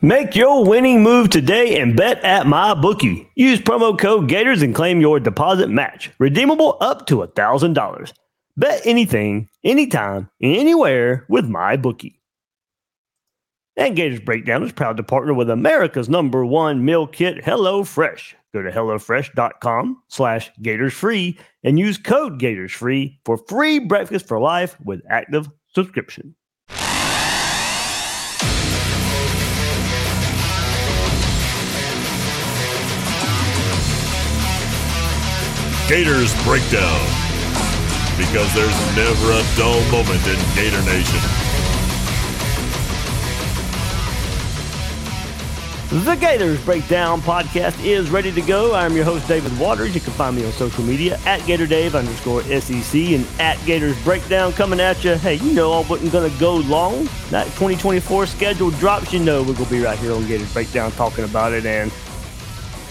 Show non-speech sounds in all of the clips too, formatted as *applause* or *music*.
Make your winning move today and bet at MyBookie. Use promo code Gators and claim your deposit match, redeemable up to a $1,000. Bet anything, anytime, anywhere with MyBookie. And Gators Breakdown is proud to partner with America's number one meal kit, HelloFresh. Go to HelloFresh.com slash GatorsFree and use code GatorsFree for free breakfast for life with active subscription. Gators Breakdown. Because there's never a dull moment in Gator Nation. The Gators Breakdown podcast is ready to go. I'm your host, David Waters. You can find me on social media at GatorDave underscore SEC and at Gators Breakdown coming at you. Hey, you know I wasn't going to go long. That 2024 schedule drops. You know we're going to be right here on Gators Breakdown talking about it. And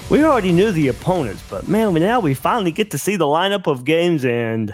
we already knew the opponents, but man, now we finally get to see the lineup of games, and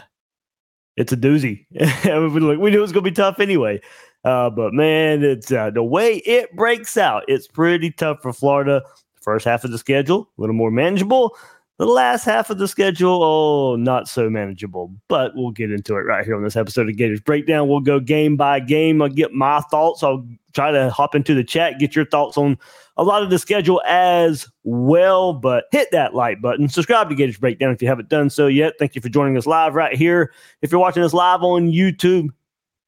it's a doozy. *laughs* we knew it was going to be tough anyway. Uh, but man, it's uh, the way it breaks out. It's pretty tough for Florida. First half of the schedule, a little more manageable. The last half of the schedule, oh, not so manageable. But we'll get into it right here on this episode of Gators Breakdown. We'll go game by game. I'll get my thoughts. I'll try to hop into the chat, get your thoughts on a lot of the schedule as well. But hit that like button. Subscribe to Gators Breakdown if you haven't done so yet. Thank you for joining us live right here. If you're watching us live on YouTube,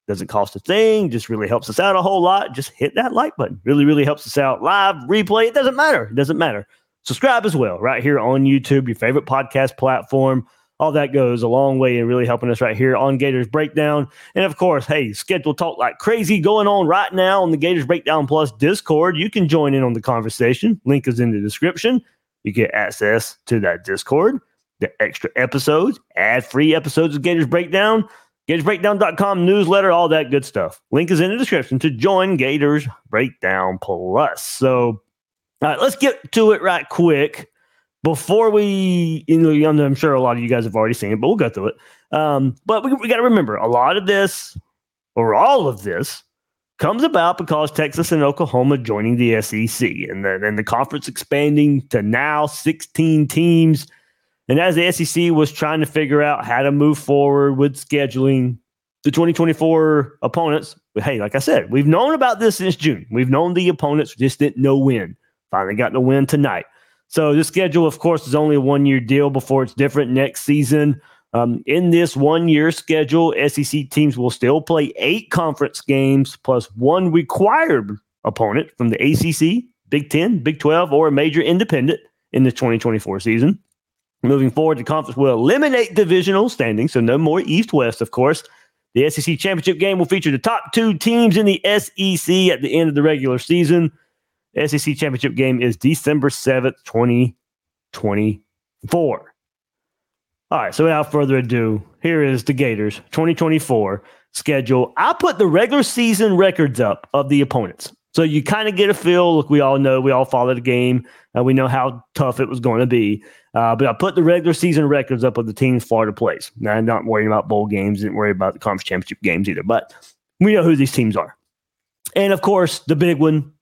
doesn't cost a thing, just really helps us out a whole lot. Just hit that like button. Really, really helps us out. Live, replay, it doesn't matter. It doesn't matter. Subscribe as well, right here on YouTube, your favorite podcast platform all that goes a long way in really helping us right here on Gators Breakdown. And of course, hey, schedule talk like crazy going on right now on the Gators Breakdown Plus Discord. You can join in on the conversation. Link is in the description. You get access to that Discord, the extra episodes, ad free episodes of Gators Breakdown, GatorsBreakdown.com newsletter, all that good stuff. Link is in the description to join Gators Breakdown Plus. So, all right, let's get to it right quick before we, you know, I'm sure a lot of you guys have already seen it, but we'll go through it. Um, but we, we got to remember a lot of this, or all of this, comes about because Texas and Oklahoma joining the SEC and the, and the conference expanding to now 16 teams. And as the SEC was trying to figure out how to move forward with scheduling the 2024 opponents, hey, like I said, we've known about this since June. We've known the opponents, just didn't know when. Finally got the win tonight. So the schedule, of course, is only a one year deal before it's different next season. Um, in this one year schedule, SEC teams will still play eight conference games plus one required opponent from the ACC, Big 10, Big 12, or a major independent in the 2024 season. Moving forward, the conference will eliminate divisional standings, so no more East West, of course. The SEC championship game will feature the top two teams in the SEC at the end of the regular season. SEC championship game is December 7th, 2024. All right, so without further ado, here is the Gators 2024 schedule. I put the regular season records up of the opponents. So you kind of get a feel. Look, we all know, we all follow the game, and we know how tough it was going to be. Uh, but I put the regular season records up of the teams Florida plays. Now, I'm not worrying about bowl games, didn't worry about the conference championship games either, but we know who these teams are. And of course, the big one,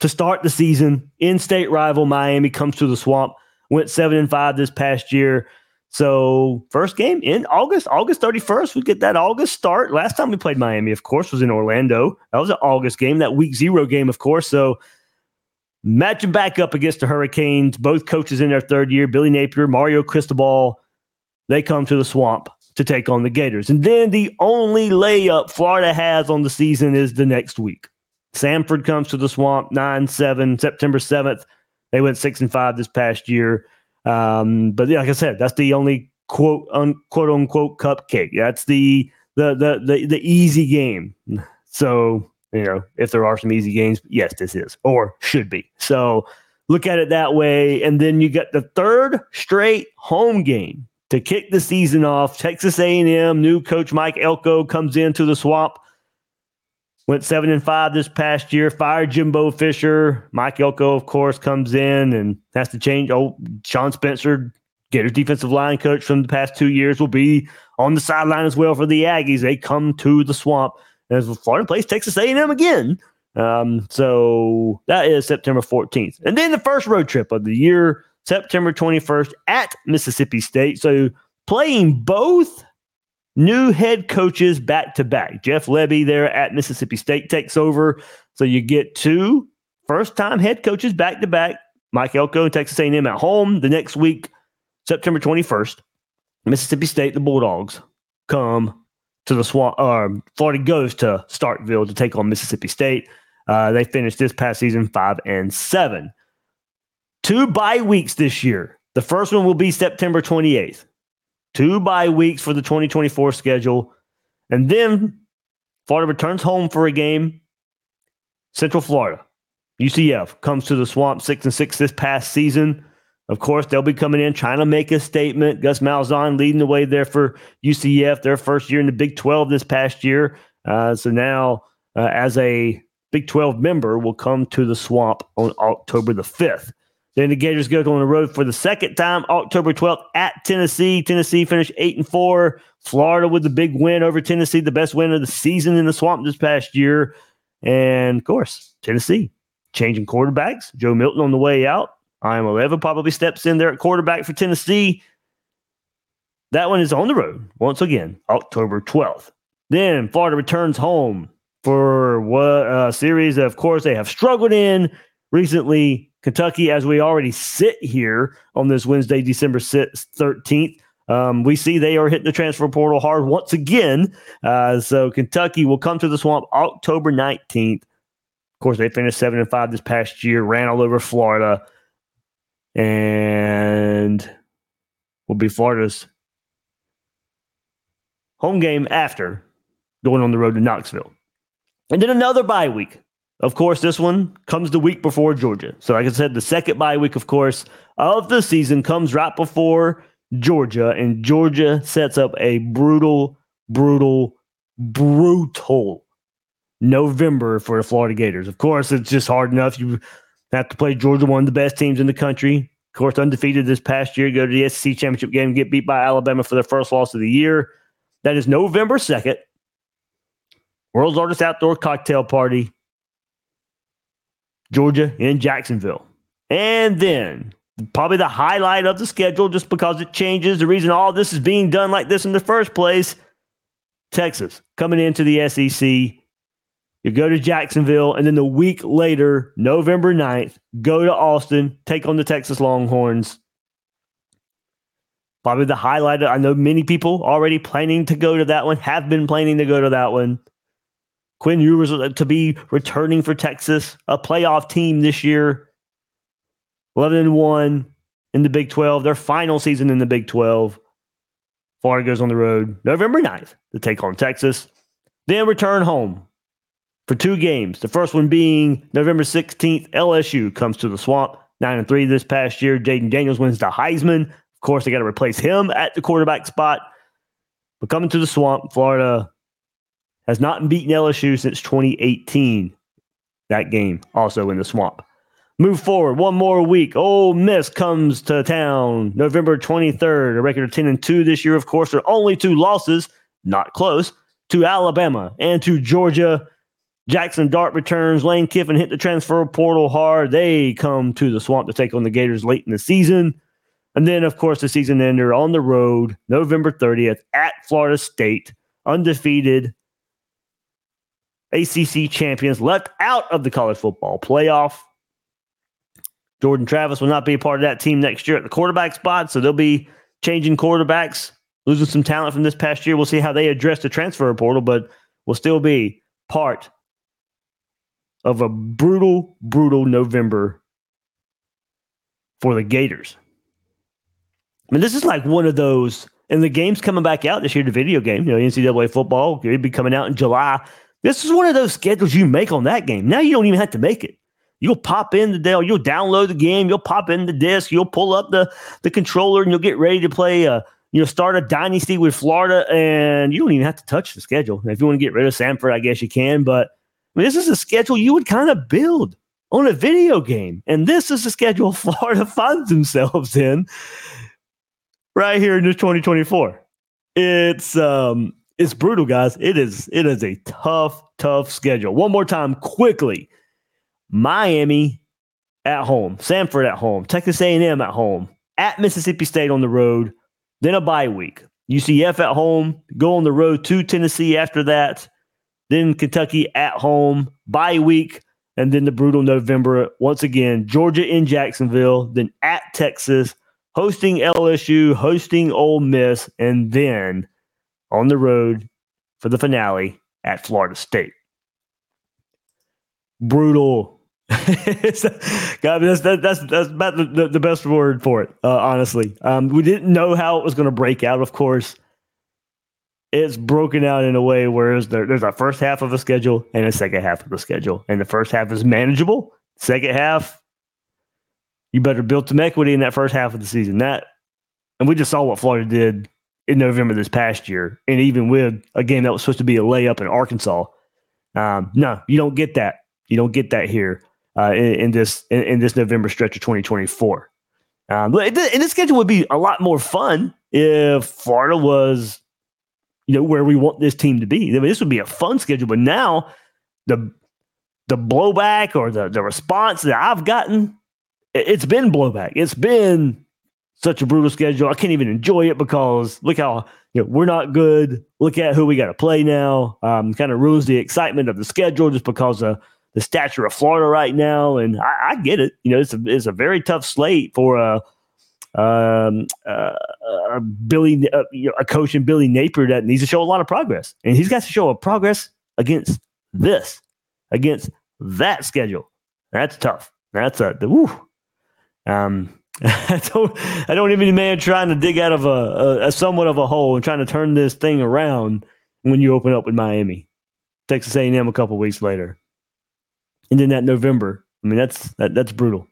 to start the season. In-state rival Miami comes to the swamp. Went seven and five this past year. So first game in August, August 31st, we get that August start. Last time we played Miami, of course, was in Orlando. That was an August game, that week zero game, of course. So matching back up against the Hurricanes. Both coaches in their third year, Billy Napier, Mario Cristobal, they come to the swamp to take on the Gators. And then the only layup Florida has on the season is the next week. Samford comes to the swamp 9 7, September 7th. They went 6 and 5 this past year. Um, but like I said, that's the only quote unquote unquote cupcake. That's the the the the, the easy game. So you know, if there are some easy games, yes, this is or should be. So look at it that way. And then you get the third straight home game to kick the season off. Texas A&M new coach Mike Elko comes into the swamp. Went seven and five this past year. Fired Jimbo Fisher. Mike Elko, of course, comes in and has to change. Oh, Sean Spencer, Gators defensive line coach from the past two years, will be on the sideline as well for the Aggies. They come to the swamp as Florida plays Texas A&M again. Um, so that is September 14th. And then the first road trip of the year, September 21st at Mississippi State. So playing both new head coaches back to back. Jeff Lebby there at Mississippi State takes over. So you get two first time head coaches back to back. Mike Elko and Texas A&M at home the next week, September 21st. Mississippi State, the Bulldogs come to the Swamp. Uh, Florida goes to Starkville to take on Mississippi State. Uh, they finished this past season five and seven. Two bye weeks this year. The first one will be September 28th. Two bye weeks for the 2024 schedule. And then Florida returns home for a game. Central Florida, UCF comes to the swamp six and six this past season. Of course, they'll be coming in trying to make a statement. Gus Malzahn leading the way there for UCF, their first year in the Big 12 this past year. Uh, so now, uh, as a Big 12 member, will come to the swamp on October the 5th. Then the Gators go on the road for the second time, October 12th at Tennessee. Tennessee finished 8 and 4. Florida with the big win over Tennessee, the best win of the season in the swamp this past year. And of course, Tennessee changing quarterbacks. Joe Milton on the way out. Iamaleava probably steps in there at quarterback for Tennessee. That one is on the road once again, October 12th. Then Florida returns home for what a series, of course, they have struggled in recently Kentucky, as we already sit here on this Wednesday, December 6th, 13th, um, we see they are hitting the transfer portal hard once again. Uh, so Kentucky will come to the swamp October 19th. Of course, they finished 7 and 5 this past year, ran all over Florida, and will be Florida's home game after going on the road to Knoxville. And then another bye week. Of course, this one comes the week before Georgia. So, like I said, the second bye week, of course, of the season comes right before Georgia, and Georgia sets up a brutal, brutal, brutal November for the Florida Gators. Of course, it's just hard enough. You have to play Georgia, one of the best teams in the country. Of course, undefeated this past year, go to the SEC championship game, get beat by Alabama for their first loss of the year. That is November 2nd. World's largest outdoor cocktail party Georgia, in Jacksonville. And then probably the highlight of the schedule, just because it changes. The reason all this is being done like this in the first place Texas coming into the SEC. You go to Jacksonville, and then the week later, November 9th, go to Austin, take on the Texas Longhorns. Probably the highlight. I know many people already planning to go to that one, have been planning to go to that one. Quinn Ewers uh, to be returning for Texas, a playoff team this year, 11 and 1 in the Big 12, their final season in the Big 12. Florida goes on the road November 9th to take on Texas, then return home for two games. The first one being November 16th, LSU comes to the swamp, 9 and 3 this past year. Jayden Daniels wins the Heisman. Of course, they got to replace him at the quarterback spot. But coming to the swamp, Florida has not beaten LSU since 2018. That game also in the swamp. Move forward one more week. Ole Miss comes to town November 23rd. A record of 10 and 2 this year, of course. There are only two losses, not close, to Alabama and to Georgia. Jaxson Dart returns. Lane Kiffin hit the transfer portal hard. They come to the swamp to take on the Gators late in the season. And then, of course, the season ender on the road, November 30th at Florida State, undefeated ACC champions left out of the college football playoff. Jordan Travis will not be a part of that team next year at the quarterback spot, so they'll be changing quarterbacks, losing some talent from this past year. We'll see how they address the transfer portal, but will still be part of a brutal, brutal November for the Gators. I mean, this is like one of those, and the game's coming back out this year, the video game, you know, NCAA football, it'll be coming out in July. This is one of those schedules you make on that game. Now you don't even have to make it. You'll pop in the Dell, you'll download the game, you'll pop in the disc, you'll pull up the, the controller, and you'll get ready to play a, you know, start a dynasty with Florida, and you don't even have to touch the schedule. If you want to get rid of Samford, I guess you can, but I mean, this is a schedule you would kind of build on a video game. And this is the schedule *laughs* Florida finds themselves in right here in this 2024. It's um it's brutal, guys. It is it is a tough, tough schedule. One more time, quickly. Miami at home, Samford at home, Texas A&M at home, at Mississippi State on the road, then a bye week. UCF at home, go on the road to Tennessee after that, then Kentucky at home, bye week, and then the brutal November once again, Georgia in Jacksonville, then at Texas, hosting LSU, hosting Ole Miss, and then on the road for the finale at Florida State. Brutal. *laughs* God, that's, that, that's that's about the, the, the, best word for it. Uh, honestly, um, we didn't know how it was going to break out. Of course, it's broken out in a way where there, there's a first half of a schedule and a second half of the schedule, and the first half is manageable. Second half, you better build some equity in that first half of the season. That, and we just saw what Florida did in November this past year, and even with a game that was supposed to be a layup in Arkansas. Um, no, you don't get that. You don't get that here uh, in, in, this in, in, this November stretch of 2024. Um, and this schedule would be a lot more fun if Florida was, you know, where we want this team to be. I mean, this would be a fun schedule, but now the the blowback or the the response that I've gotten, it's been blowback. It's been such a brutal schedule. I can't even enjoy it because look how you know we're not good. Look at who we got to play now. Um, kind of ruins the excitement of the schedule just because of the stature of Florida right now. And I, I get it. You know, it's a it's a very tough slate for a. Um, uh, a Billy, uh, you know, a coach in Billy Napier that needs to show a lot of progress, and he's got to show a progress against this, against that schedule. That's tough. That's a woo. Um, *laughs* I don't, I don't even man trying to dig out of a, a, a, somewhat of a hole and trying to turn this thing around when you open up with Miami, Texas A&M a couple weeks later, and then that November. I mean, that's that, that's brutal.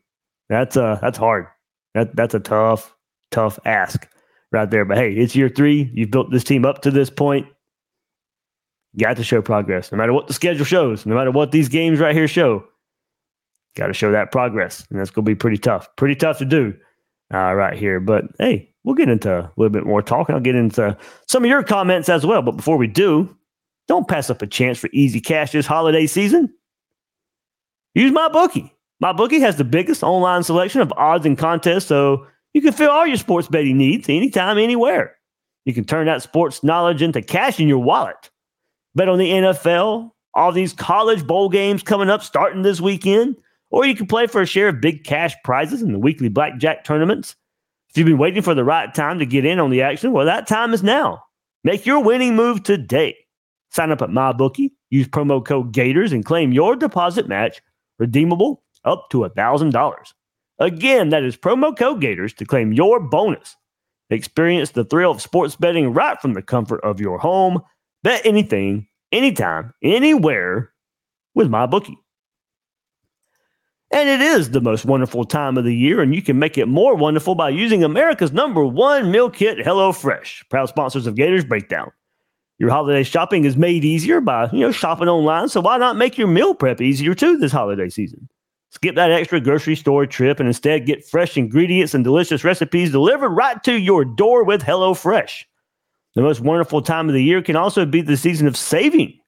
That's uh that's hard. That that's a tough, tough ask right there. But hey, it's year three. You've built this team up to this point. You got to show progress, no matter what the schedule shows, no matter what these games right here show. Got to show that progress, and that's going to be pretty tough. Pretty tough to do uh, right here. But hey, we'll get into a little bit more talk. I'll get into some of your comments as well. But before we do, don't pass up a chance for easy cash this holiday season. Use MyBookie. My bookie has the biggest online selection of odds and contests, so you can fill all your sports betting needs anytime, anywhere. You can turn that sports knowledge into cash in your wallet. Bet on the NFL, all these college bowl games coming up starting this weekend or you can play for a share of big cash prizes in the weekly blackjack tournaments. If you've been waiting for the right time to get in on the action, well, that time is now. Make your winning move today. Sign up at MyBookie, use promo code Gators, and claim your deposit match redeemable up to $1,000. Again, that is promo code Gators to claim your bonus. Experience the thrill of sports betting right from the comfort of your home. Bet anything, anytime, anywhere with MyBookie. And it is the most wonderful time of the year, and you can make it more wonderful by using America's number one meal kit, HelloFresh, proud sponsors of Gators Breakdown. Your holiday shopping is made easier by, you know, shopping online, so why not make your meal prep easier too this holiday season? Skip that extra grocery store trip and instead get fresh ingredients and delicious recipes delivered right to your door with HelloFresh. The most wonderful time of the year can also be the season of saving.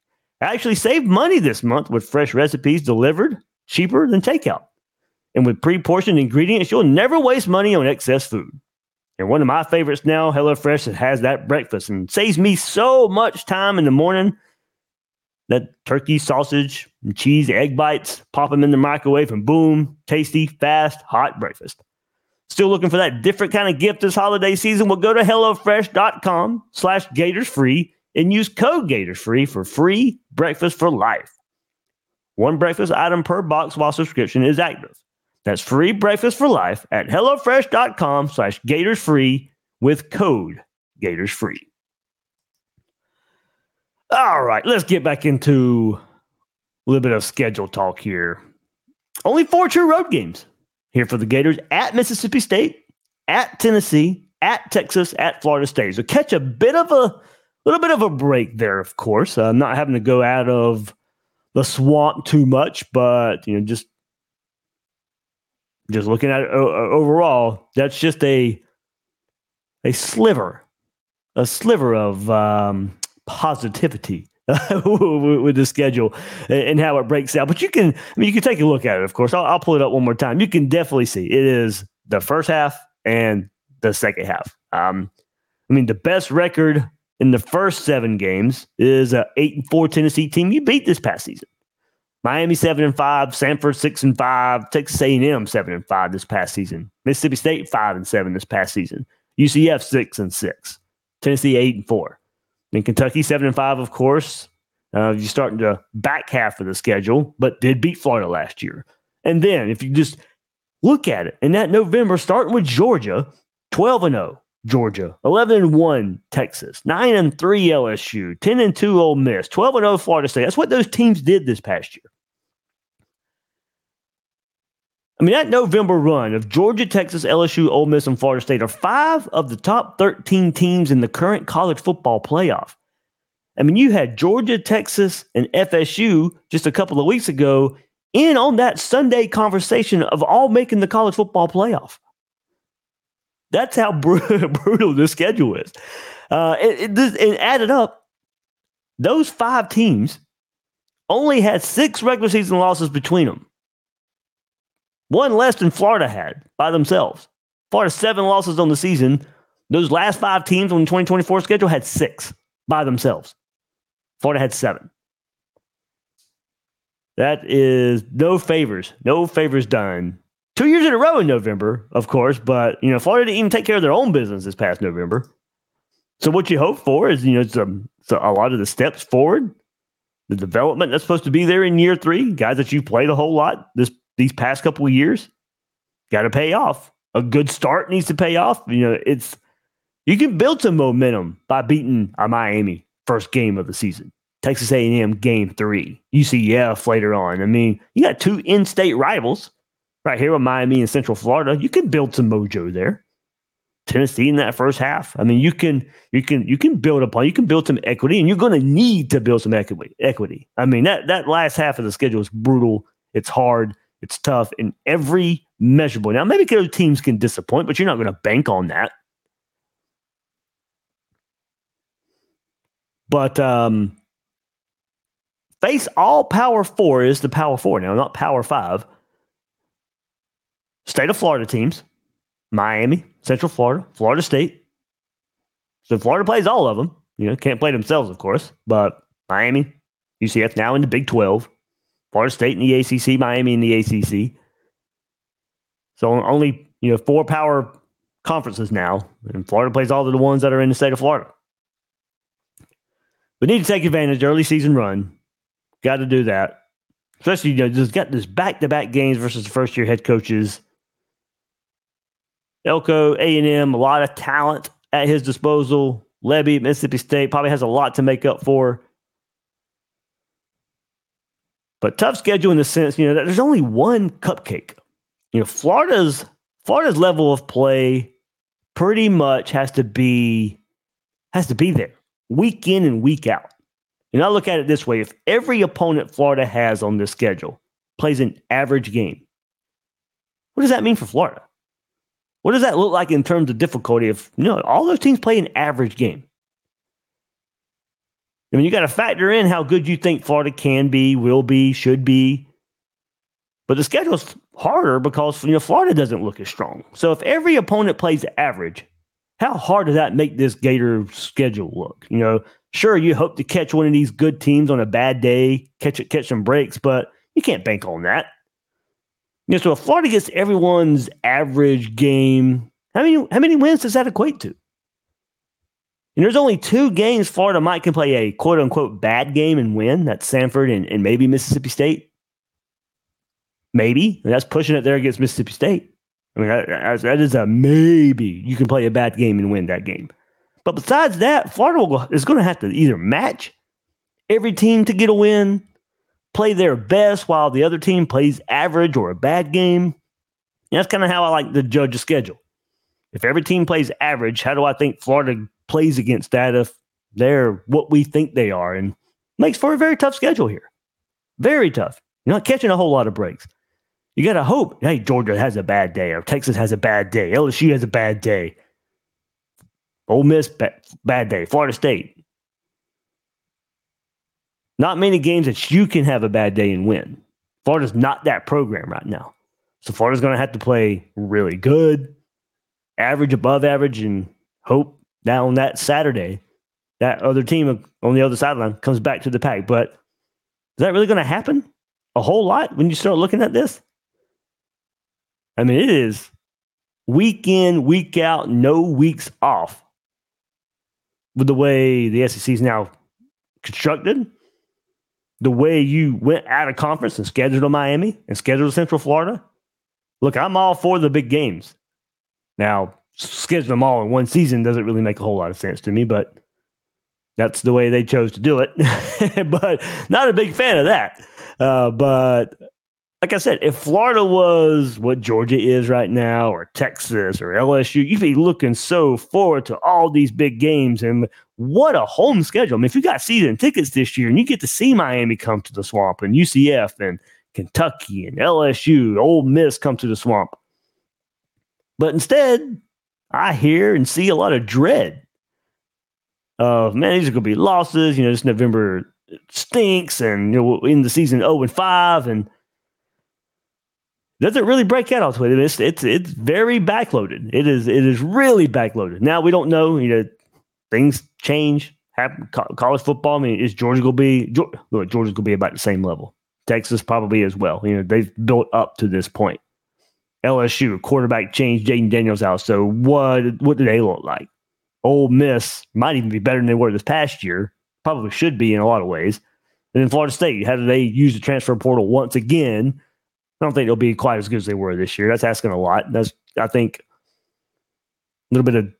Actually, save money this month with fresh recipes delivered cheaper than takeout. And with pre portioned ingredients, you'll never waste money on excess food. And one of my favorites now, HelloFresh, has that breakfast and saves me so much time in the morning. That turkey, sausage, and cheese, egg bites, pop them in the microwave, and boom, tasty, fast, hot breakfast. Still looking for that different kind of gift this holiday season? Well, go to HelloFresh.com slash Gators Free and use code Gators Free for free breakfast for life. One breakfast item per box while subscription is active. That's free breakfast for life at HelloFresh.com slash Gators Free with code Gators Free. All right, let's get back into a little bit of schedule talk here. Only four true road games here for the Gators at Mississippi State, at Tennessee, at Texas, at Florida State. So catch a bit of a little bit of a break there, of course. Uh, not having to go out of the swamp too much, but you know, just just looking at it overall, that's just a a sliver, a sliver of um, positivity *laughs* with the schedule and how it breaks out. But you can, I mean, you can take a look at it. Of course, I'll, I'll pull it up one more time. You can definitely see it is the first half and the second half. Um, I mean, the best record in the first seven games is a eight and four Tennessee team you beat this past season. Miami seven and five, Samford six and five, Texas A&M seven and five this past season, Mississippi State five and seven this past season, UCF six and six, Tennessee eight and four. In Kentucky, seven and five, of course. Uh, you're starting to back half of the schedule, but did beat Florida last year. And then if you just look at it, in that November, starting with Georgia, 12 and 0, Georgia, 11 and 1, Texas, 9 and 3, LSU, 10 and 2, Ole Miss, 12 and 0, Florida State. That's what those teams did this past year. I mean, that November run of Georgia, Texas, LSU, Ole Miss, and Florida State are five of the top 13 teams in the current college football playoff. I mean, you had Georgia, Texas, and FSU just a couple of weeks ago in on that Sunday conversation of all making the college football playoff. That's how *laughs* brutal the schedule is. Uh, and, and added up, those five teams only had six regular season losses between them. One less than Florida had by themselves. Florida seven losses on the season. Those last five teams on the 2024 schedule had six by themselves. Florida had seven. That is no favors, no favors done. Two years in a row in November, of course, but you know Florida didn't even take care of their own business this past November. So what you hope for is you know some so a lot of the steps forward, the development that's supposed to be there in year three, guys that you've played a whole lot this these past couple of years got to pay off. A good start needs to pay off. You know, it's you can build some momentum by beating a Miami first game of the season. Texas A&M game three, UCF later on. I mean, you got two in-state rivals right here with Miami and Central Florida. You can build some mojo there. Tennessee in that first half. I mean, you can you can you can build upon you can build some equity, and you're going to need to build some equity. Equity. I mean that that last half of the schedule is brutal. It's hard. It's tough in every measurable. Now, maybe those teams can disappoint, but you're not going to bank on that. But um, face all power four is the power four now, not power five. State of Florida teams Miami, Central Florida, Florida State. So Florida plays all of them. You know, can't play themselves, of course, but Miami, UCF now in the Big 12. Florida State in the ACC, Miami in the ACC. So only you know four power conferences now, and Florida plays all of the ones that are in the state of Florida. We need to take advantage early season run. Got to do that, especially you know just got this back to back games versus the first year head coaches. Elko, A and M, a lot of talent at his disposal. Lebby, Mississippi State probably has a lot to make up for. But tough schedule in the sense, you know, that there's only one cupcake. You know, Florida's Florida's level of play pretty much has to be has to be there week in and week out. And I look at it this way: if every opponent Florida has on this schedule plays an average game, what does that mean for Florida? What does that look like in terms of difficulty if you know all those teams play an average game? I mean, you got to factor in how good you think Florida can be, will be, should be. But the schedule's harder because you know Florida doesn't look as strong. So if every opponent plays average, how hard does that make this Gator schedule look? You know, Sure, you hope to catch one of these good teams on a bad day, catch it, catch some breaks, but you can't bank on that. You know, so if Florida gets everyone's average game, how many how many wins does that equate to? And there's only two games Florida might can play a quote unquote bad game and win. That's Samford and, and maybe Mississippi State. Maybe. And that's pushing it there against Mississippi State. I mean, that, that is a maybe. You can play a bad game and win that game. But besides that, Florida will, is going to have to either match every team to get a win, play their best while the other team plays average or a bad game. And that's kind of how I like to judge a schedule. If every team plays average, how do I think Florida plays against that if they're what we think they are? And makes for a very tough schedule here. Very tough. You're not catching a whole lot of breaks. You got to hope, hey, Georgia has a bad day, or Texas has a bad day, LSU has a bad day. Ole Miss, bad, bad day. Florida State. Not many games that you can have a bad day and win. Florida's not that program right now. So Florida's going to have to play really good, average, above average, and hope that on that Saturday, that other team on the other sideline comes back to the pack. But is that really going to happen? A whole lot when you start looking at this? I mean, it is week in, week out, no weeks off with the way the SEC is now constructed, the way you went out of conference and scheduled a Miami and scheduled Central Florida. Look, I'm all for the big games. Now, schedule them all in one season doesn't really make a whole lot of sense to me, but that's the way they chose to do it. *laughs* but not a big fan of that. Uh, but like I said, if Florida was what Georgia is right now, or Texas, or LSU, you'd be looking so forward to all these big games. And what a home schedule. I mean, if you got season tickets this year and you get to see Miami come to the swamp and UCF and Kentucky and LSU, Ole Miss come to the swamp. But instead, I hear and see a lot of dread of, man, these are going to be losses. You know, this November stinks and, you know, in the season 0 and 5. And, doesn't really break out all It's it's it's very backloaded. It is it is really backloaded. Now we don't know. You know, things change. Happen. College football. I mean, is Georgia to be? Look, Georgia's to be about the same level. Texas probably as well. You know, they've built up to this point. LSU quarterback changed Jayden Daniels out. So what what do they look like? Ole Miss might even be better than they were this past year. Probably should be in a lot of ways. And then Florida State, how do they use the transfer portal once again? I don't think they'll be quite as good as they were this year. That's asking a lot. That's I think a little bit of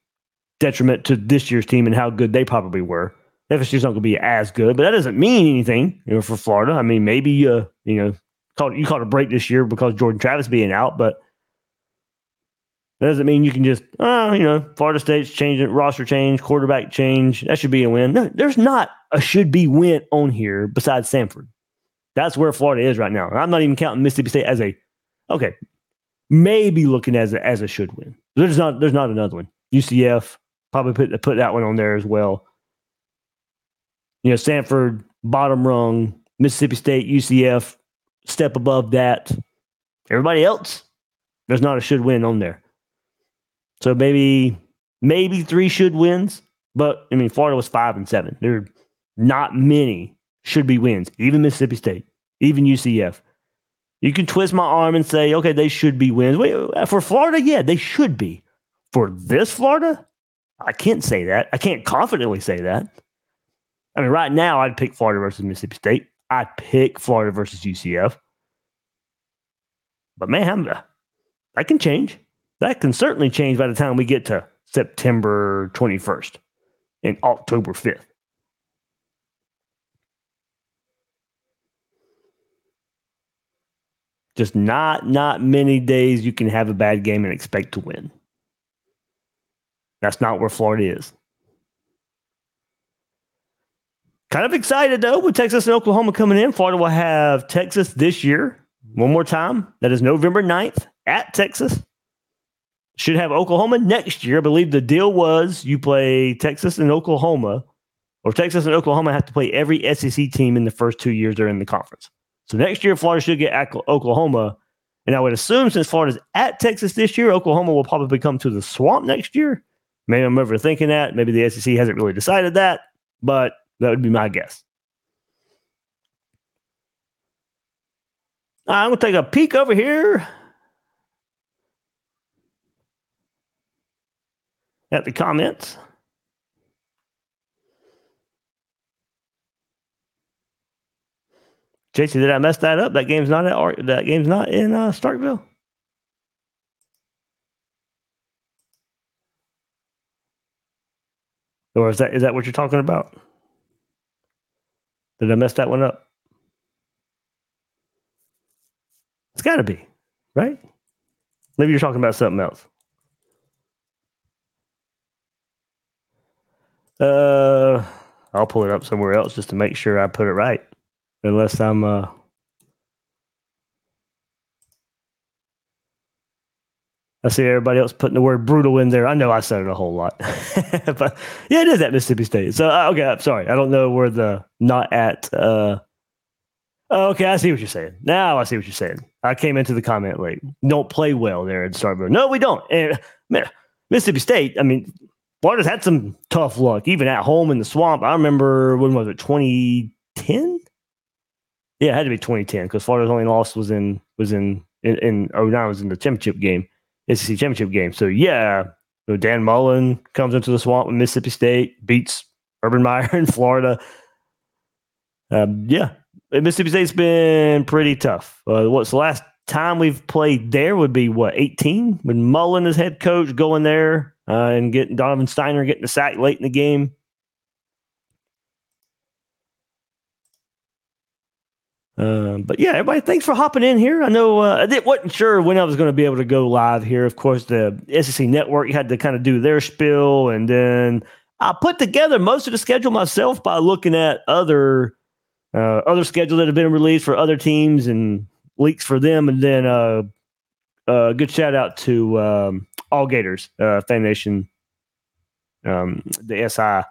detriment to this year's team and how good they probably were. FSU's not going to be as good, but that doesn't mean anything, you know, for Florida. I mean, maybe uh, you know, called you caught a break this year because Jordan Travis being out, but that doesn't mean you can just, oh, you know, Florida State's changing roster change, quarterback change. That should be a win. No, there's not a should be win on here besides Samford. That's where Florida is right now. I'm not even counting Mississippi State as a okay, maybe looking as a as a should win. There's not there's not another one. UCF probably put put that one on there as well. You know, Samford bottom rung, Mississippi State, UCF step above that. Everybody else, there's not a should win on there. So maybe maybe three should wins, but I mean Florida was five and seven. There are not many should be wins, even Mississippi State, even UCF. You can twist my arm and say, okay, they should be wins. Wait, uh, for Florida, yeah, they should be. For this Florida, I can't say that. I can't confidently say that. I mean, right now, I'd pick Florida versus Mississippi State. I'd pick Florida versus UCF. But man, uh, that can change. That can certainly change by the time we get to September 21st and October 5th. Just not not many days you can have a bad game and expect to win. That's not where Florida is. Kind of excited though with Texas and Oklahoma coming in. Florida will have Texas this year one more time. That is November 9th at Texas. Should have Oklahoma next year. I believe the deal was you play Texas and Oklahoma, or Texas and Oklahoma have to play every SEC team in the first two years they're in the conference. So next year, Florida should get Oklahoma. And I would assume since Florida's at Texas this year, Oklahoma will probably come to the swamp next year. Maybe I'm overthinking that. Maybe the SEC hasn't really decided that. But That would be my guess. I'm going to take a peek over here at the comments. JC, did I mess that up? That game's not at that game's not in uh, Starkville. Or is that is that what you're talking about? Did I mess that one up? It's got to be, right? Maybe you're talking about something else. Uh, I'll pull it up somewhere else just to make sure I put it right. Unless I'm uh I see everybody else putting the word brutal in there. I know I said it a whole lot, *laughs* but yeah, it is at Mississippi State. So uh, okay, I'm sorry. I don't know where the not at. Uh, oh, okay, I see what you're saying. Now I see what you're saying. I came into the comment late. Don't play well there at Starkville. No, we don't. And man, Mississippi State. I mean, Florida's had some tough luck, even at home in the swamp. I remember when was it 2010? Yeah, it had to be 2010 because Florida's only loss was in was in in, in 09 was in the championship game. SEC championship game. So yeah, you know, Dan Mullen comes into the swamp with Mississippi State, beats Urban *laughs* Meyer in Florida. Um, yeah, Mississippi State's been pretty tough. Uh, what's the last time we've played there would be what 18 when Mullen is head coach going there uh, and getting Donavon Steiner getting the sack late in the game. Uh, but yeah, everybody, thanks for hopping in here. I know uh, I wasn't sure when I was going to be able to go live here. Of course, the SEC network had to kind of do their spill, and then I put together most of the schedule myself by looking at other uh, other schedules that have been released for other teams and leaks for them. And then uh, uh, good shout out to um, All Gators, uh, Fan Nation, um, the SI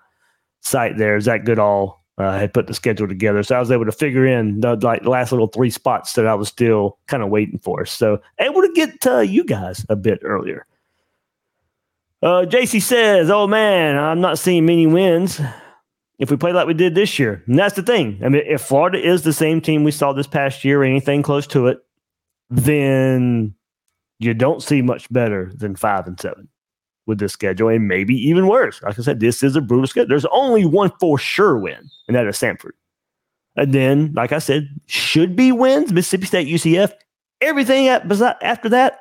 site there. Zach Goodall uh, had put the schedule together. So I was able to figure in the like last little three spots that I was still kind of waiting for. So able to get to you guys a bit earlier. Uh, JC says, "Oh man, I'm not seeing many wins if we play like we did this year." And that's the thing. I mean, if Florida is the same team we saw this past year, or anything close to it, then you don't see much better than five and seven with this schedule, and maybe even worse. Like I said, this is a brutal schedule. There's only one for sure win, and that is Samford. And then, like I said, should be wins Mississippi State, UCF. Everything after that,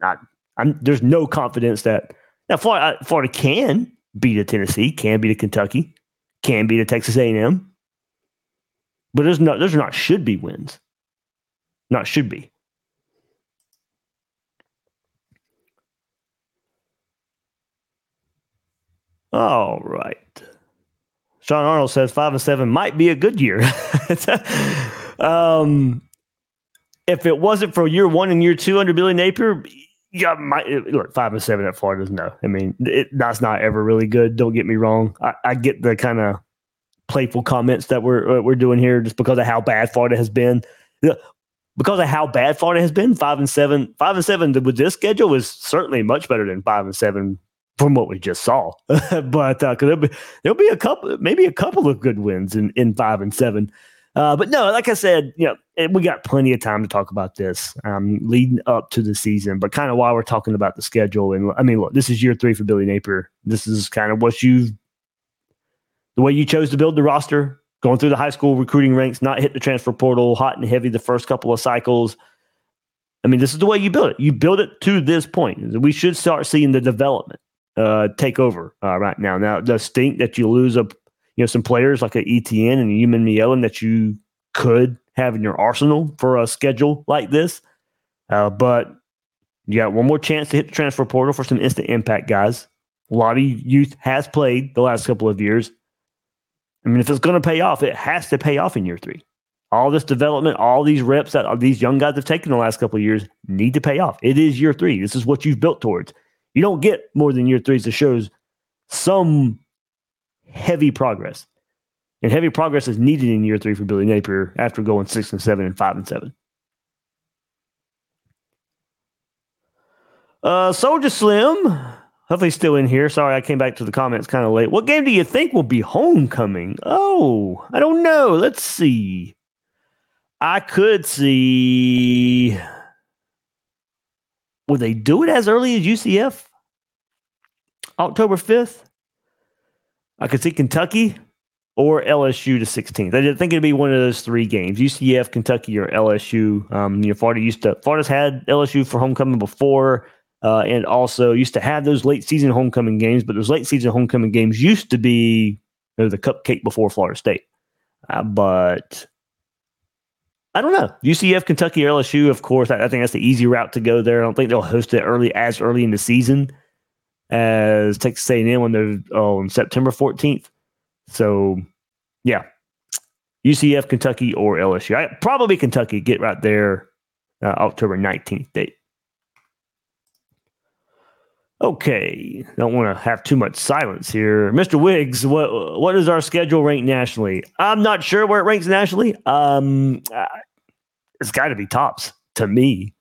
not, I'm, there's no confidence that now Florida, Florida can beat a Tennessee, can beat a Kentucky, can beat a Texas A&M, but there's not there's not should be wins, not should be. All right. Sean Arnold says five and seven might be a good year. *laughs* um, if it wasn't for year one and year two under Billy Napier, yeah, my, look, five and seven at Florida. No, I mean it, that's not ever really good. Don't get me wrong. I, I get the kind of playful comments that we're uh, we're doing here just because of how bad Florida has been. Because of how bad Florida has been, five and seven, five and seven with this schedule is certainly much better than five and seven from what we just saw. *laughs* but uh, there'll, be, there'll be a couple, maybe a couple of good wins in, in five and seven. Uh, but no, like I said, you know, we got plenty of time to talk about this um, leading up to the season. But kind of while we're talking about the schedule, and I mean, look, this is year three for Billy Napier. This is kind of what you, the way you chose to build the roster, going through the high school recruiting ranks, not hit the transfer portal, hot and heavy the first couple of cycles. I mean, this is the way you build it. You build it to this point. We should start seeing the development uh, take over uh, right now. Now, it does stink that you lose a you know some players like a Etienne and Umanmielen that you could have in your arsenal for a schedule like this. Uh, but you got one more chance to hit the transfer portal for some instant impact guys. A lot of youth has played the last couple of years. I mean, if it's going to pay off, it has to pay off in year three. All this development, all these reps that these young guys have taken the last couple of years need to pay off. It is year three. This is what you've built towards. You don't get more than year three that shows some heavy progress. And heavy progress is needed in year three for Billy Napier after going six and seven and five and seven. Uh, Soldier Slim, Hopefully, still in here. Sorry, I came back to the comments kind of late. What game do you think will be homecoming? Oh, I don't know. Let's see. I could see. Would they do it as early as UCF? October 5th? I could see Kentucky or LSU to 16th. I think it'd be one of those three games: UCF, Kentucky, or LSU. Um, you know, Florida used to Florida's had LSU for homecoming before, uh, and also used to have those late season homecoming games. But those late season homecoming games used to be you know, the cupcake before Florida State. Uh, but I don't know. UCF, Kentucky, LSU, of course. I, I think that's the easy route to go there. I don't think they'll host it early as early in the season as Texas A&M when they're oh, on September 14th. So, yeah, UCF, Kentucky, or LSU. I, probably Kentucky. Get right there, uh, October 19th date. Okay, don't want to have too much silence here, Mr. Wiggs. What what is our schedule rank nationally? I'm not sure where it ranks nationally. Um, it's got to be tops to me.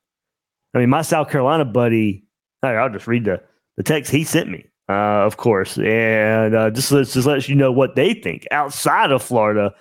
I mean, my South Carolina buddy. I'll just read the the text he sent me, uh, of course, and uh, just lets just lets you know what they think outside of Florida.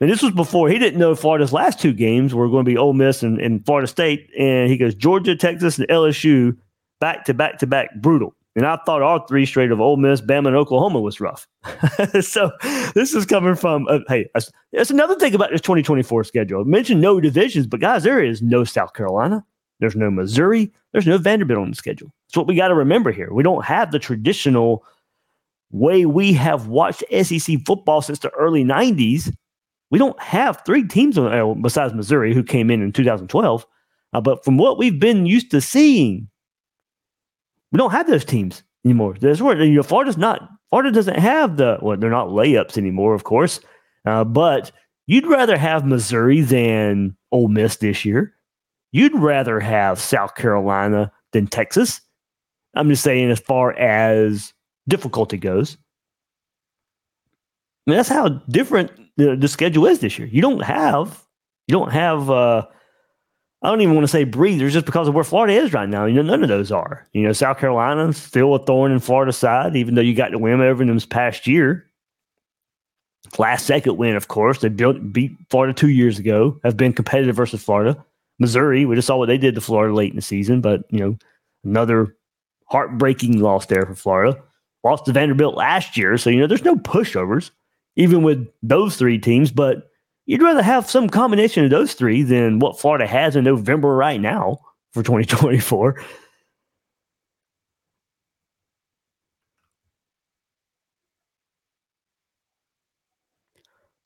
And this was before he didn't know Florida's last two games were going to be Ole Miss and, and Florida State. And he goes Georgia, Texas, and LSU back to back to back brutal. And I thought all three straight of Ole Miss, Bama, and Oklahoma was rough. *laughs* so this is coming from, uh, hey, that's another thing about this 2024 schedule. I mentioned no divisions, but guys, there is no South Carolina. There's no Missouri. There's no Vanderbilt on the schedule. That's what we got to remember here. We don't have the traditional way we have watched SEC football since the early 90s. We don't have three teams uh, besides Missouri who came in in 2012. Uh, but from what we've been used to seeing, we don't have those teams anymore. That's where you know Florida's not. Florida doesn't have the well, they're not layups anymore, of course. Uh, but you'd rather have Missouri than Ole Miss this year. You'd rather have South Carolina than Texas. I'm just saying, as far as difficulty goes. That's how different the, the schedule is this year. You don't have, you don't have uh, I don't even want to say breathers just because of where Florida is right now. You know, none of those are. You know, South Carolina still a thorn in Florida's side, even though you got the win over them this past year. Last second win, of course. They built beat Florida two years ago, have been competitive versus Florida. Missouri, we just saw what they did to Florida late in the season, but you know, another heartbreaking loss there for Florida. Lost to Vanderbilt last year. So, you know, there's no pushovers, even with those three teams, but You'd rather have some combination of those three than what Florida has in November right now for 2024.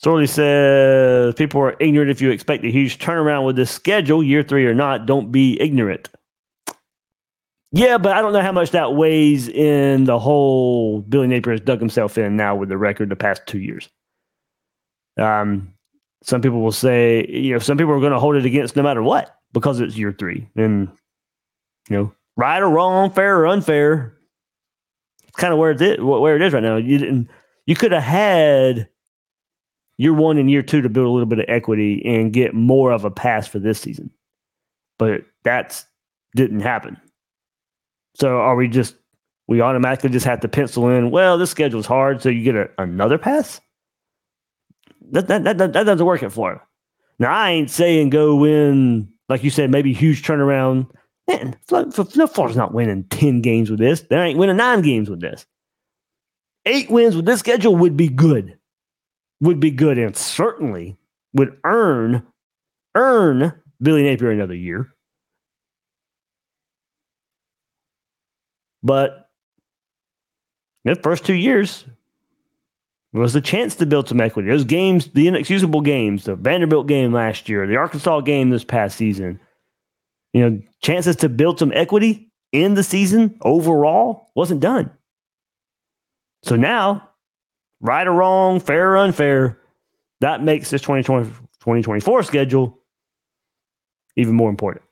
Sorley says people are ignorant if you expect a huge turnaround with this schedule, year three or not. Don't be ignorant. Yeah, but I don't know how much that weighs in the whole Billy Napier has dug himself in now with the record the past two years. Um, some people will say, you know, some people are going to hold it against no matter what because it's year three. And, you know, right or wrong, fair or unfair, it's kind of where it is, where it is right now. You didn't, you could have had year one and year two to build a little bit of equity and get more of a pass for this season, but that's didn't happen. So are we just, we automatically just have to pencil in, well, this schedule's hard, so you get a, another pass? that, that, that, that doesn't work at Florida. Now, I ain't saying go win, like you said, maybe huge turnaround. Man, Florida's not winning 10 games with this. They ain't winning nine games with this. Eight wins with this schedule would be good. Would be good and certainly would earn earn Billy Napier another year. But the first two years, was the chance to build some equity. Those games, the inexcusable games, the Vanderbilt game last year, the Arkansas game this past season, you know, chances to build some equity in the season overall wasn't done. So now, right or wrong, fair or unfair, that makes this 2020, 2024 schedule even more important.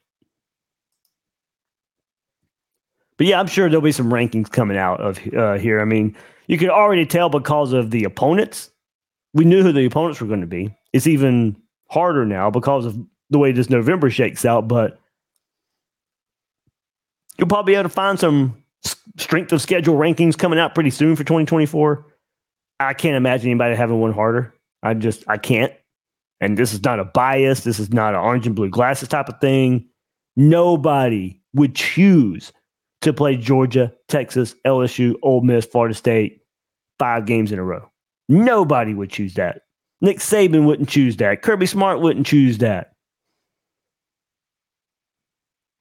But yeah, I'm sure there'll be some rankings coming out of uh, here. I mean, you could already tell because of the opponents. We knew who the opponents were going to be. It's even harder now because of the way this November shakes out, but you'll probably be able to find some strength of schedule rankings coming out pretty soon for 2024. I can't imagine anybody having one harder. I just I can't. And this is not a bias. This is not an orange and blue glasses type of thing. Nobody would choose to play Georgia, Texas, LSU, Ole Miss, Florida State five games in a row. Nobody would choose that. Nick Saban wouldn't choose that. Kirby Smart wouldn't choose that.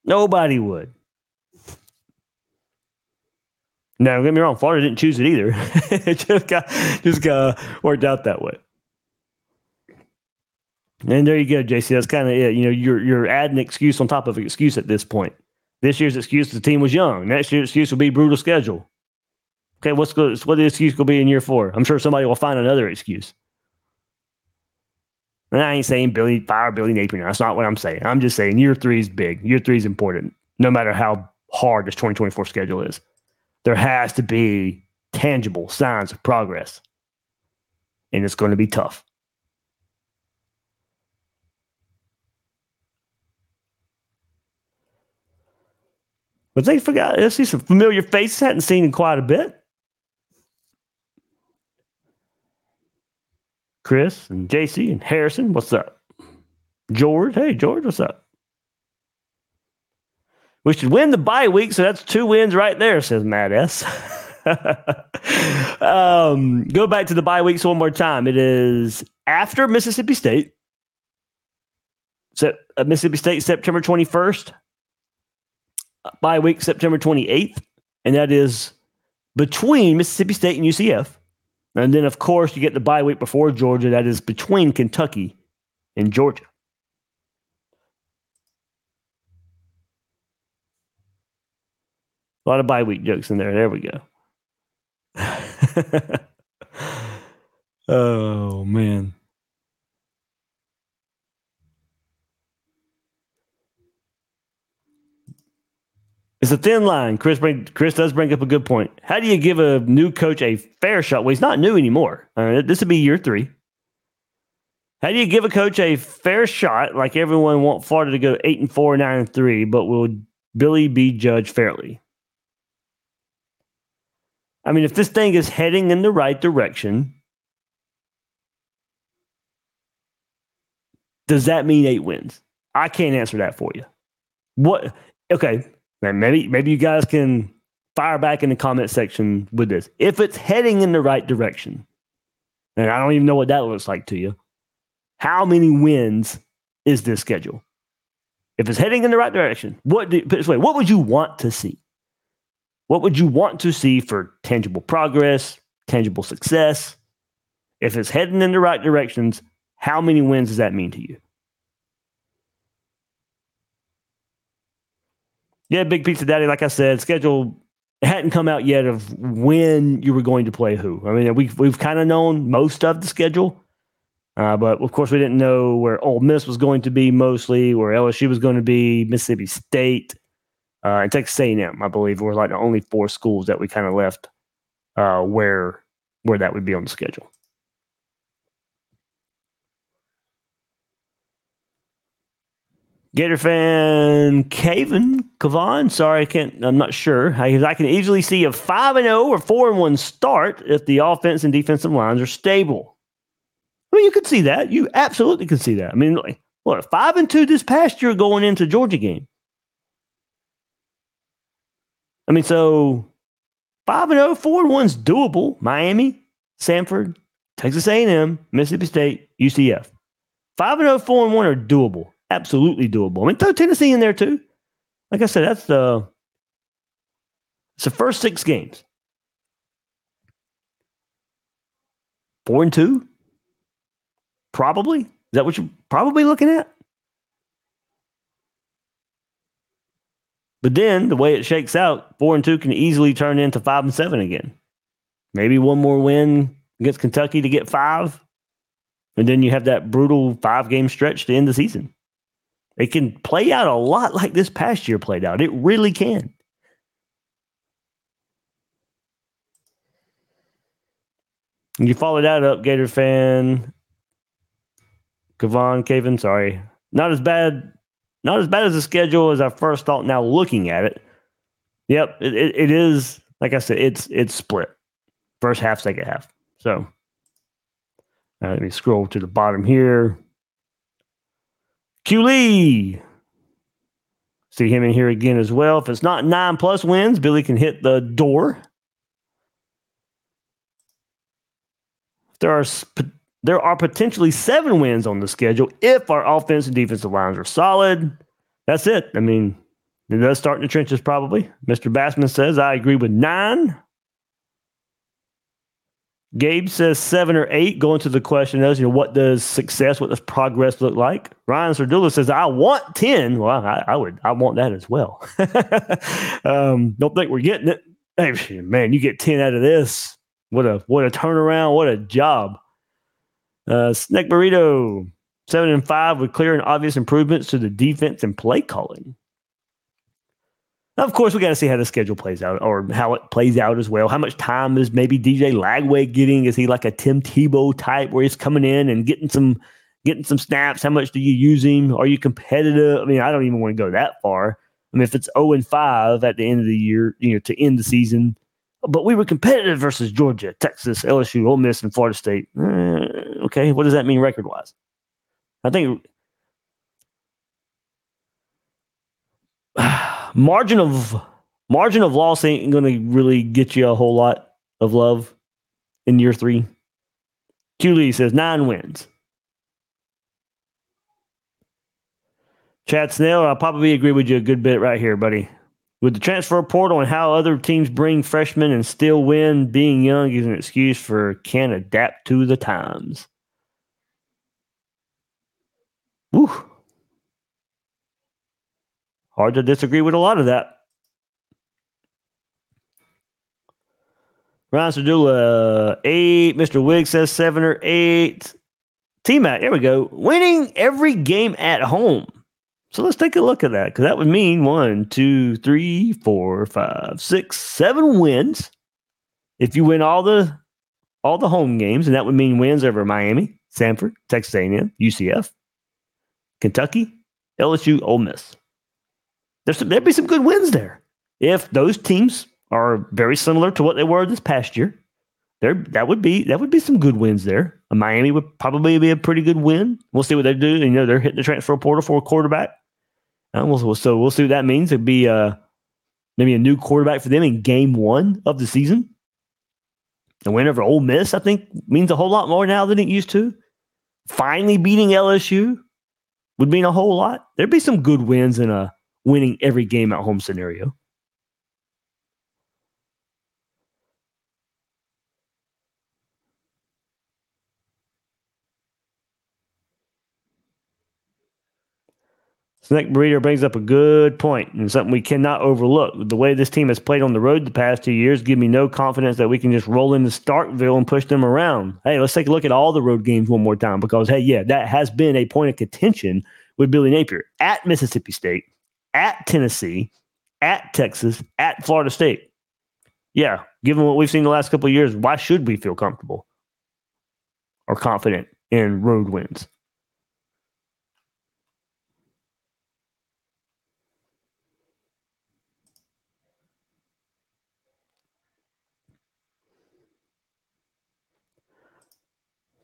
Nobody would. Now, don't get me wrong, Florida didn't choose it either. *laughs* it just got just got uh, worked out that way. And there you go, JC. That's kind of it. You know, you're you're adding excuse on top of excuse at this point. This year's excuse the team was young. Next year's excuse will be brutal schedule. Okay, what's good? What the excuse will be in year four? I'm sure somebody will find another excuse. And I ain't saying Billy fire Billy Napier. That's not what I'm saying. I'm just saying year three is big. Year three is important, no matter how hard this 2024 schedule is there has to be tangible signs of progress. And it's going to be tough. But they forgot. I see some familiar faces hadn't seen in quite a bit. Chris and JC and Harrison, what's up? George, hey George, what's up? We should win the bye week, so that's two wins right there, says Matt S. *laughs* um, go back to the bye weeks one more time. It is after Mississippi State. So, uh, Mississippi State, September 21st. Bye week, September 28th. And that is between Mississippi State and UCF. And then, of course, you get the bye week before Georgia. That is between Kentucky and Georgia. A lot of bye week jokes in there. There we go. *laughs* oh man. It's a thin line. Chris bring, Chris does bring up a good point. How do you give a new coach a fair shot? Well, he's not new anymore. This would be year three. How do you give a coach a fair shot? Like everyone want Florida to go eight and four, nine and three, but will Billy be judged fairly? I mean, if this thing is heading in the right direction, does that mean eight wins? I can't answer that for you. What? Okay, maybe maybe you guys can fire back in the comment section with this. If it's heading in the right direction, and I don't even know what that looks like to you, how many wins is this schedule? If it's heading in the right direction, what do, this way, what would you want to see? What would you want to see for tangible progress, tangible success? If it's heading in the right directions, how many wins does that mean to you? Yeah, Big Pizza Daddy, like I said, schedule hadn't come out yet of when you were going to play who. I mean, we've, we've kind of known most of the schedule, uh, but of course, we didn't know where Ole Miss was going to be mostly, where LSU was going to be, Mississippi State uh, and Texas A&M, I believe, were like the only four schools that we kind of left uh, where where that would be on the schedule. Gator fan Caven Kavan. Sorry, I can't. I'm not sure. I, I can easily see a five and zero oh or four and one start if the offense and defensive lines are stable. I mean, you could see that. You absolutely could see that. I mean, what five and two this past year going into Georgia game. I mean, so five and 0, 4 and one's doable. Miami, Samford, Texas A&M, Mississippi State, UCF. Five and 0, 4 and one are doable. Absolutely doable. I mean, throw Tennessee in there too. Like I said, that's the it's the first six games. Four and two, probably. Is that what you're probably looking at? But then the way it shakes out, four and two can easily turn into five and seven again. Maybe one more win against Kentucky to get five. And then you have that brutal five game stretch to end the season. It can play out a lot like this past year played out. It really can. And you follow that up, Gator fan. Kavon, Caven, sorry. Not as bad not as bad as the schedule as I first thought now looking at it. Yep, it, it, it is. Like I said, it's it's split. First half, second half. So uh, let me scroll to the bottom here. Q Lee. See him in here again as well. If it's not nine plus wins, Billy can hit the door. There are there are potentially seven wins on the schedule if our offense and defensive lines are solid. That's it. I mean, it does start in the trenches, probably. Mr. Bassman says, I agree with nine. Gabe says seven or eight. Going to the question is, you know, what does success, what does progress look like? Ryan Sardula says, I want 10. Well, I, I would, I want that as well. *laughs* um, don't think we're getting it. Hey, man, you get 10 out of this. What a, what a turnaround. What a job. Uh, Snack Burrito, seven and five with clear and obvious improvements to the defense and play calling. Now, of course, we got to see how the schedule plays out or how it plays out as well. How much time is maybe DJ Lagway getting? Is he like a Tim Tebow type where he's coming in and getting some getting some snaps? How much do you use him? Are you competitive? I mean, I don't even want to go that far. I mean, if it's 0 and 5 at the end of the year, you know, to end the season, but we were competitive versus Georgia, Texas, LSU, Ole Miss, and Florida State. Uh, okay, what does that mean record wise? I think *sighs* margin of margin of loss ain't going to really get you a whole lot of love in year three. Q Lee says nine wins. Chad Snell, I'll probably agree with you a good bit right here, buddy. With the transfer portal and how other teams bring freshmen and still win, being young is an excuse for can adapt to the times. Woo. Hard to disagree with a lot of that. Ryan Sedula, eight. Mr. Wiggs says seven or eight. T Mac, there we go. Winning every game at home. So let's take a look at that because that would mean one, two, three, four, five, six, seven wins. If you win all the all the home games, and that would mean wins over Miami, Samford, Texas A&M, UCF, Kentucky, LSU, Ole Miss. There's some, there'd be some good wins there if those teams are very similar to what they were this past year. There, that would be that would be some good wins there. Miami would probably be a pretty good win. We'll see what they do. You know, they're hitting the transfer portal for a quarterback. And we'll, so we'll see what that means. It'd be uh, maybe a new quarterback for them in game one of the season. And win over Ole Miss, I think, means a whole lot more now than it used to. Finally beating LSU would mean a whole lot. There'd be some good wins in a winning every game at home scenario. Snake Breeder brings up a good point and something we cannot overlook. The way this team has played on the road the past two years give me no confidence that we can just roll into Starkville and push them around. Hey, let's take a look at all the road games one more time because, hey, yeah, that has been a point of contention with Billy Napier at Mississippi State, at Tennessee, at Texas, at Florida State. Yeah, given what we've seen the last couple of years, why should we feel comfortable or confident in road wins?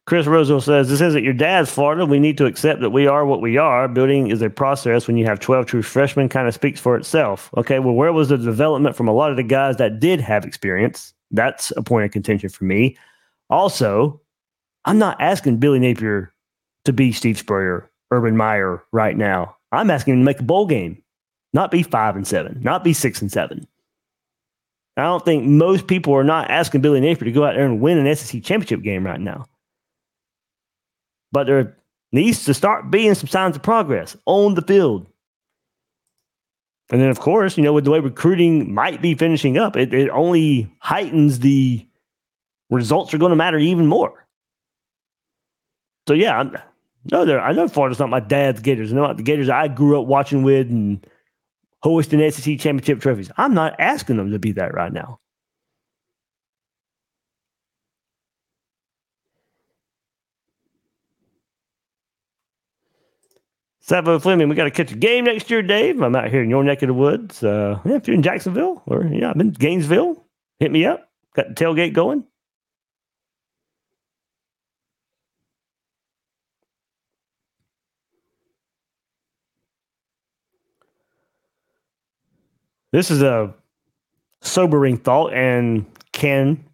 Chris Rosal says, This isn't your dad's Florida. We need to accept that we are what we are. Building is a process. When you have 12 true freshmen, kind of speaks for itself. Okay, well, where was the development from a lot of the guys that did have experience? That's a point of contention for me. Also, I'm not asking Billy Napier to be Steve Spurrier, Urban Meyer right now. I'm asking him to make a bowl game, not be five and seven, not be six and seven. I don't think most people are not asking Billy Napier to go out there and win an SEC championship game right now but there needs to start being some signs of progress on the field. And then, of course, you know, with the way recruiting might be finishing up, it, it only heightens the results are going to matter even more. So, yeah, I'm, no, I know Florida's not my dad's Gators. I know the Gators I grew up watching with and hoisting SEC championship trophies. I'm not asking them to be that right now. Savo Fleming, we got to catch a game next year, Dave. I'm out here in your neck of the woods. Uh, yeah, if you're in Jacksonville or yeah, I'm in Gainesville, hit me up. Got the tailgate going. This is a sobering thought and can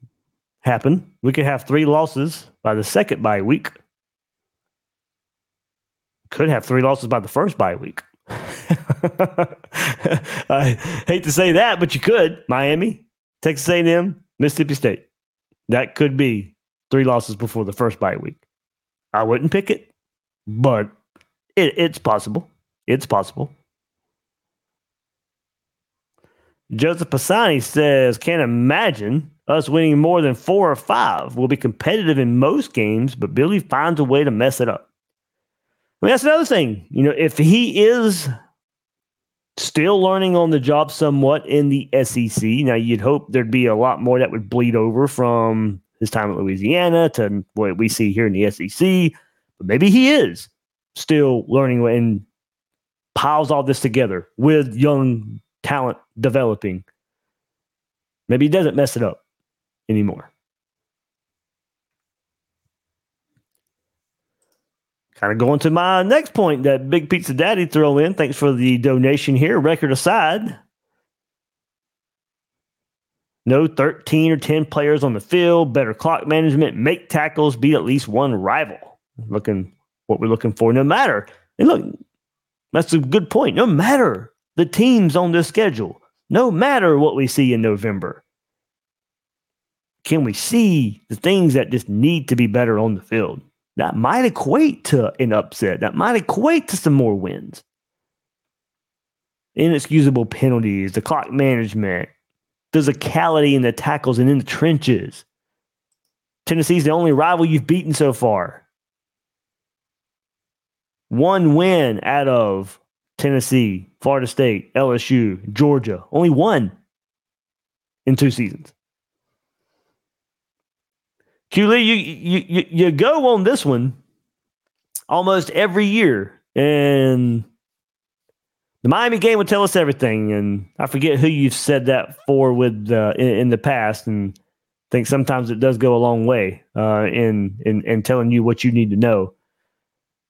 happen. We could have three losses by the second bye week. Could have three losses by the first bye week. *laughs* I hate to say that, but you could. Miami, Texas A&M, Mississippi State. That could be three losses before the first bye week. I wouldn't pick it, but it, it's possible. It's possible. Joseph Pisani says, can't imagine us winning more than four or five. We'll be competitive in most games, but Billy finds a way to mess it up. I mean, that's another thing. You know, if he is still learning on the job somewhat in the SEC, now you'd hope there'd be a lot more that would bleed over from his time at Louisiana to what we see here in the SEC. But maybe he is still learning and piles all this together with young talent developing. Maybe he doesn't mess it up anymore. Kind of going to my next point that Big Pizza Daddy throw in. Thanks for the donation here. Record aside, no 13 or 10 players on the field, better clock management, make tackles, beat at least one rival. Looking what we're looking for, no matter. And look, that's a good point. No matter the teams on this schedule, no matter what we see in November, can we see the things that just need to be better on the field? That might equate to an upset. That might equate to some more wins. Inexcusable penalties, the clock management, physicality in the tackles and in the trenches. Tennessee's the only rival you've beaten so far. One win out of Tennessee, Florida State, LSU, Georgia. Only one in two seasons. Q you, you you you go on this one almost every year, and the Miami game would tell us everything. And I forget who you've said that for with uh, in, in, the past, and I think sometimes it does go a long way uh, in, in in telling you what you need to know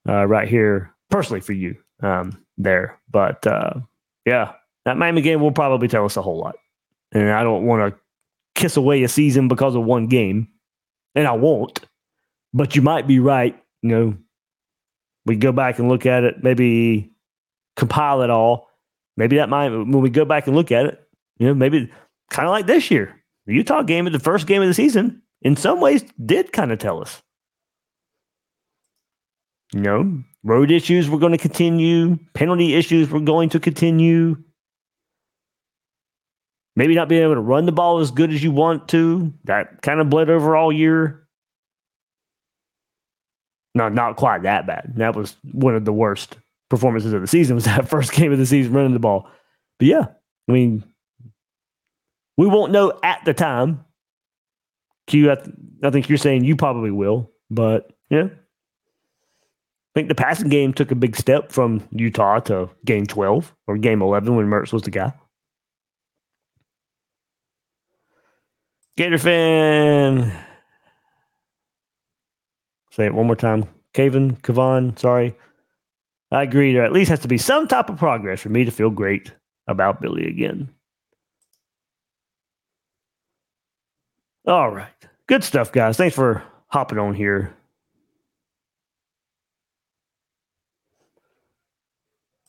uh, right here personally for you um, there. But uh, yeah, that Miami game will probably tell us a whole lot, and I don't want to kiss away a season because of one game and I won't. But you might be right. You know, we go back and look at it, maybe compile it all. Maybe that might, when we go back and look at it, you know, maybe kind of like this year, the Utah game at the first game of the season, in some ways, did kind of tell us. You know, road issues were going to continue, penalty issues were going to continue. Maybe not being able to run the ball as good as you want to. That kind of bled over all year. No, not quite that bad. That was one of the worst performances of the season. Was that *laughs* first game of the season running the ball? But yeah, I mean, we won't know at the time. Q, I, th- I think you're saying you probably will, but yeah, I think the passing game took a big step from Utah to game 12 or game 11 when Mertz was the guy. Gator fan. Say it one more time. Kevin, Kavan, sorry. I agree. There at least has to be some type of progress for me to feel great about Billy again. All right. Good stuff, guys. Thanks for hopping on here.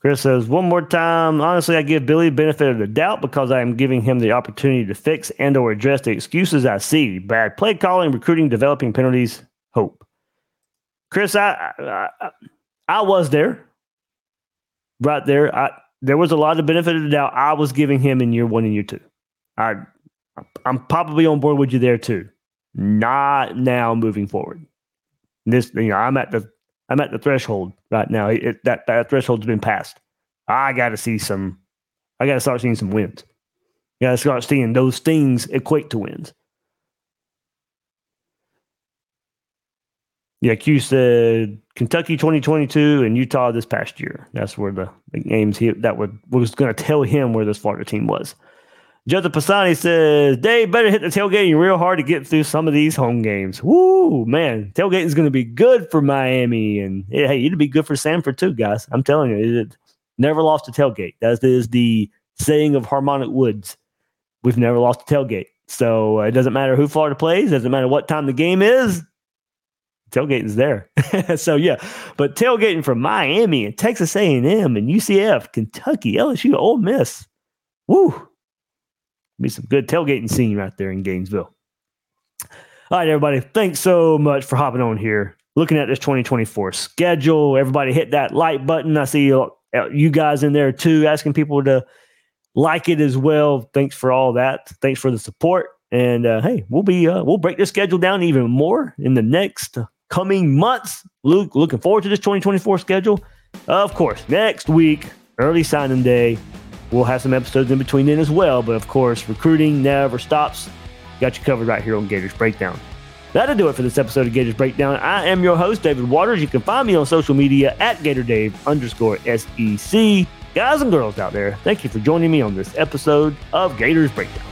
Chris says, one more time. Honestly, I give Billy benefit of the doubt because I am giving him the opportunity to fix and or address the excuses I see. Bad play calling, recruiting, developing penalties, hope. Chris, I I, I was there. Right there. I there was a lot of benefit of the doubt I was giving him in year one and year two. I I'm probably on board with you there too. Not now moving forward. This you know, I'm at the I'm at the threshold right now. It, that that threshold's been passed. I got to see some. I got to start seeing some wins. Got to start seeing those things equate to wins. Yeah, Q said Kentucky 2022 and Utah this past year. That's where the, the games he that would was going to tell him where this Florida team was. Joseph Pisani says, Dave better hit the tailgating real hard to get through some of these home games. Woo, man. Tailgating is going to be good for Miami. And hey, it'd be good for Samford too, guys. I'm telling you, it never lost a tailgate. That is the saying of Harmonic Woods. We've never lost a tailgate. So uh, it doesn't matter who Florida plays, doesn't matter what time the game is. Tailgating is there. *laughs* so yeah, but tailgating from Miami and Texas A&M and UCF, Kentucky, LSU, Ole Miss. Woo, be some good tailgating scene right there in Gainesville. All right, everybody. Thanks so much for hopping on here. Looking at this 2024 schedule. Everybody hit that like button. I see you, you guys in there too, asking people to like it as well. Thanks for all that. Thanks for the support. And uh, hey, we'll be uh, we'll break this schedule down even more in the next coming months. Luke, looking forward to this 2024 schedule. Of course, next week, early signing day. We'll have some episodes in between then as well. But of course, recruiting never stops. Got you covered right here on Gators Breakdown. That'll do it for this episode of Gators Breakdown. I am your host, David Waters. You can find me on social media at GatorDave underscore SEC. Guys and girls out there, thank you for joining me on this episode of Gators Breakdown.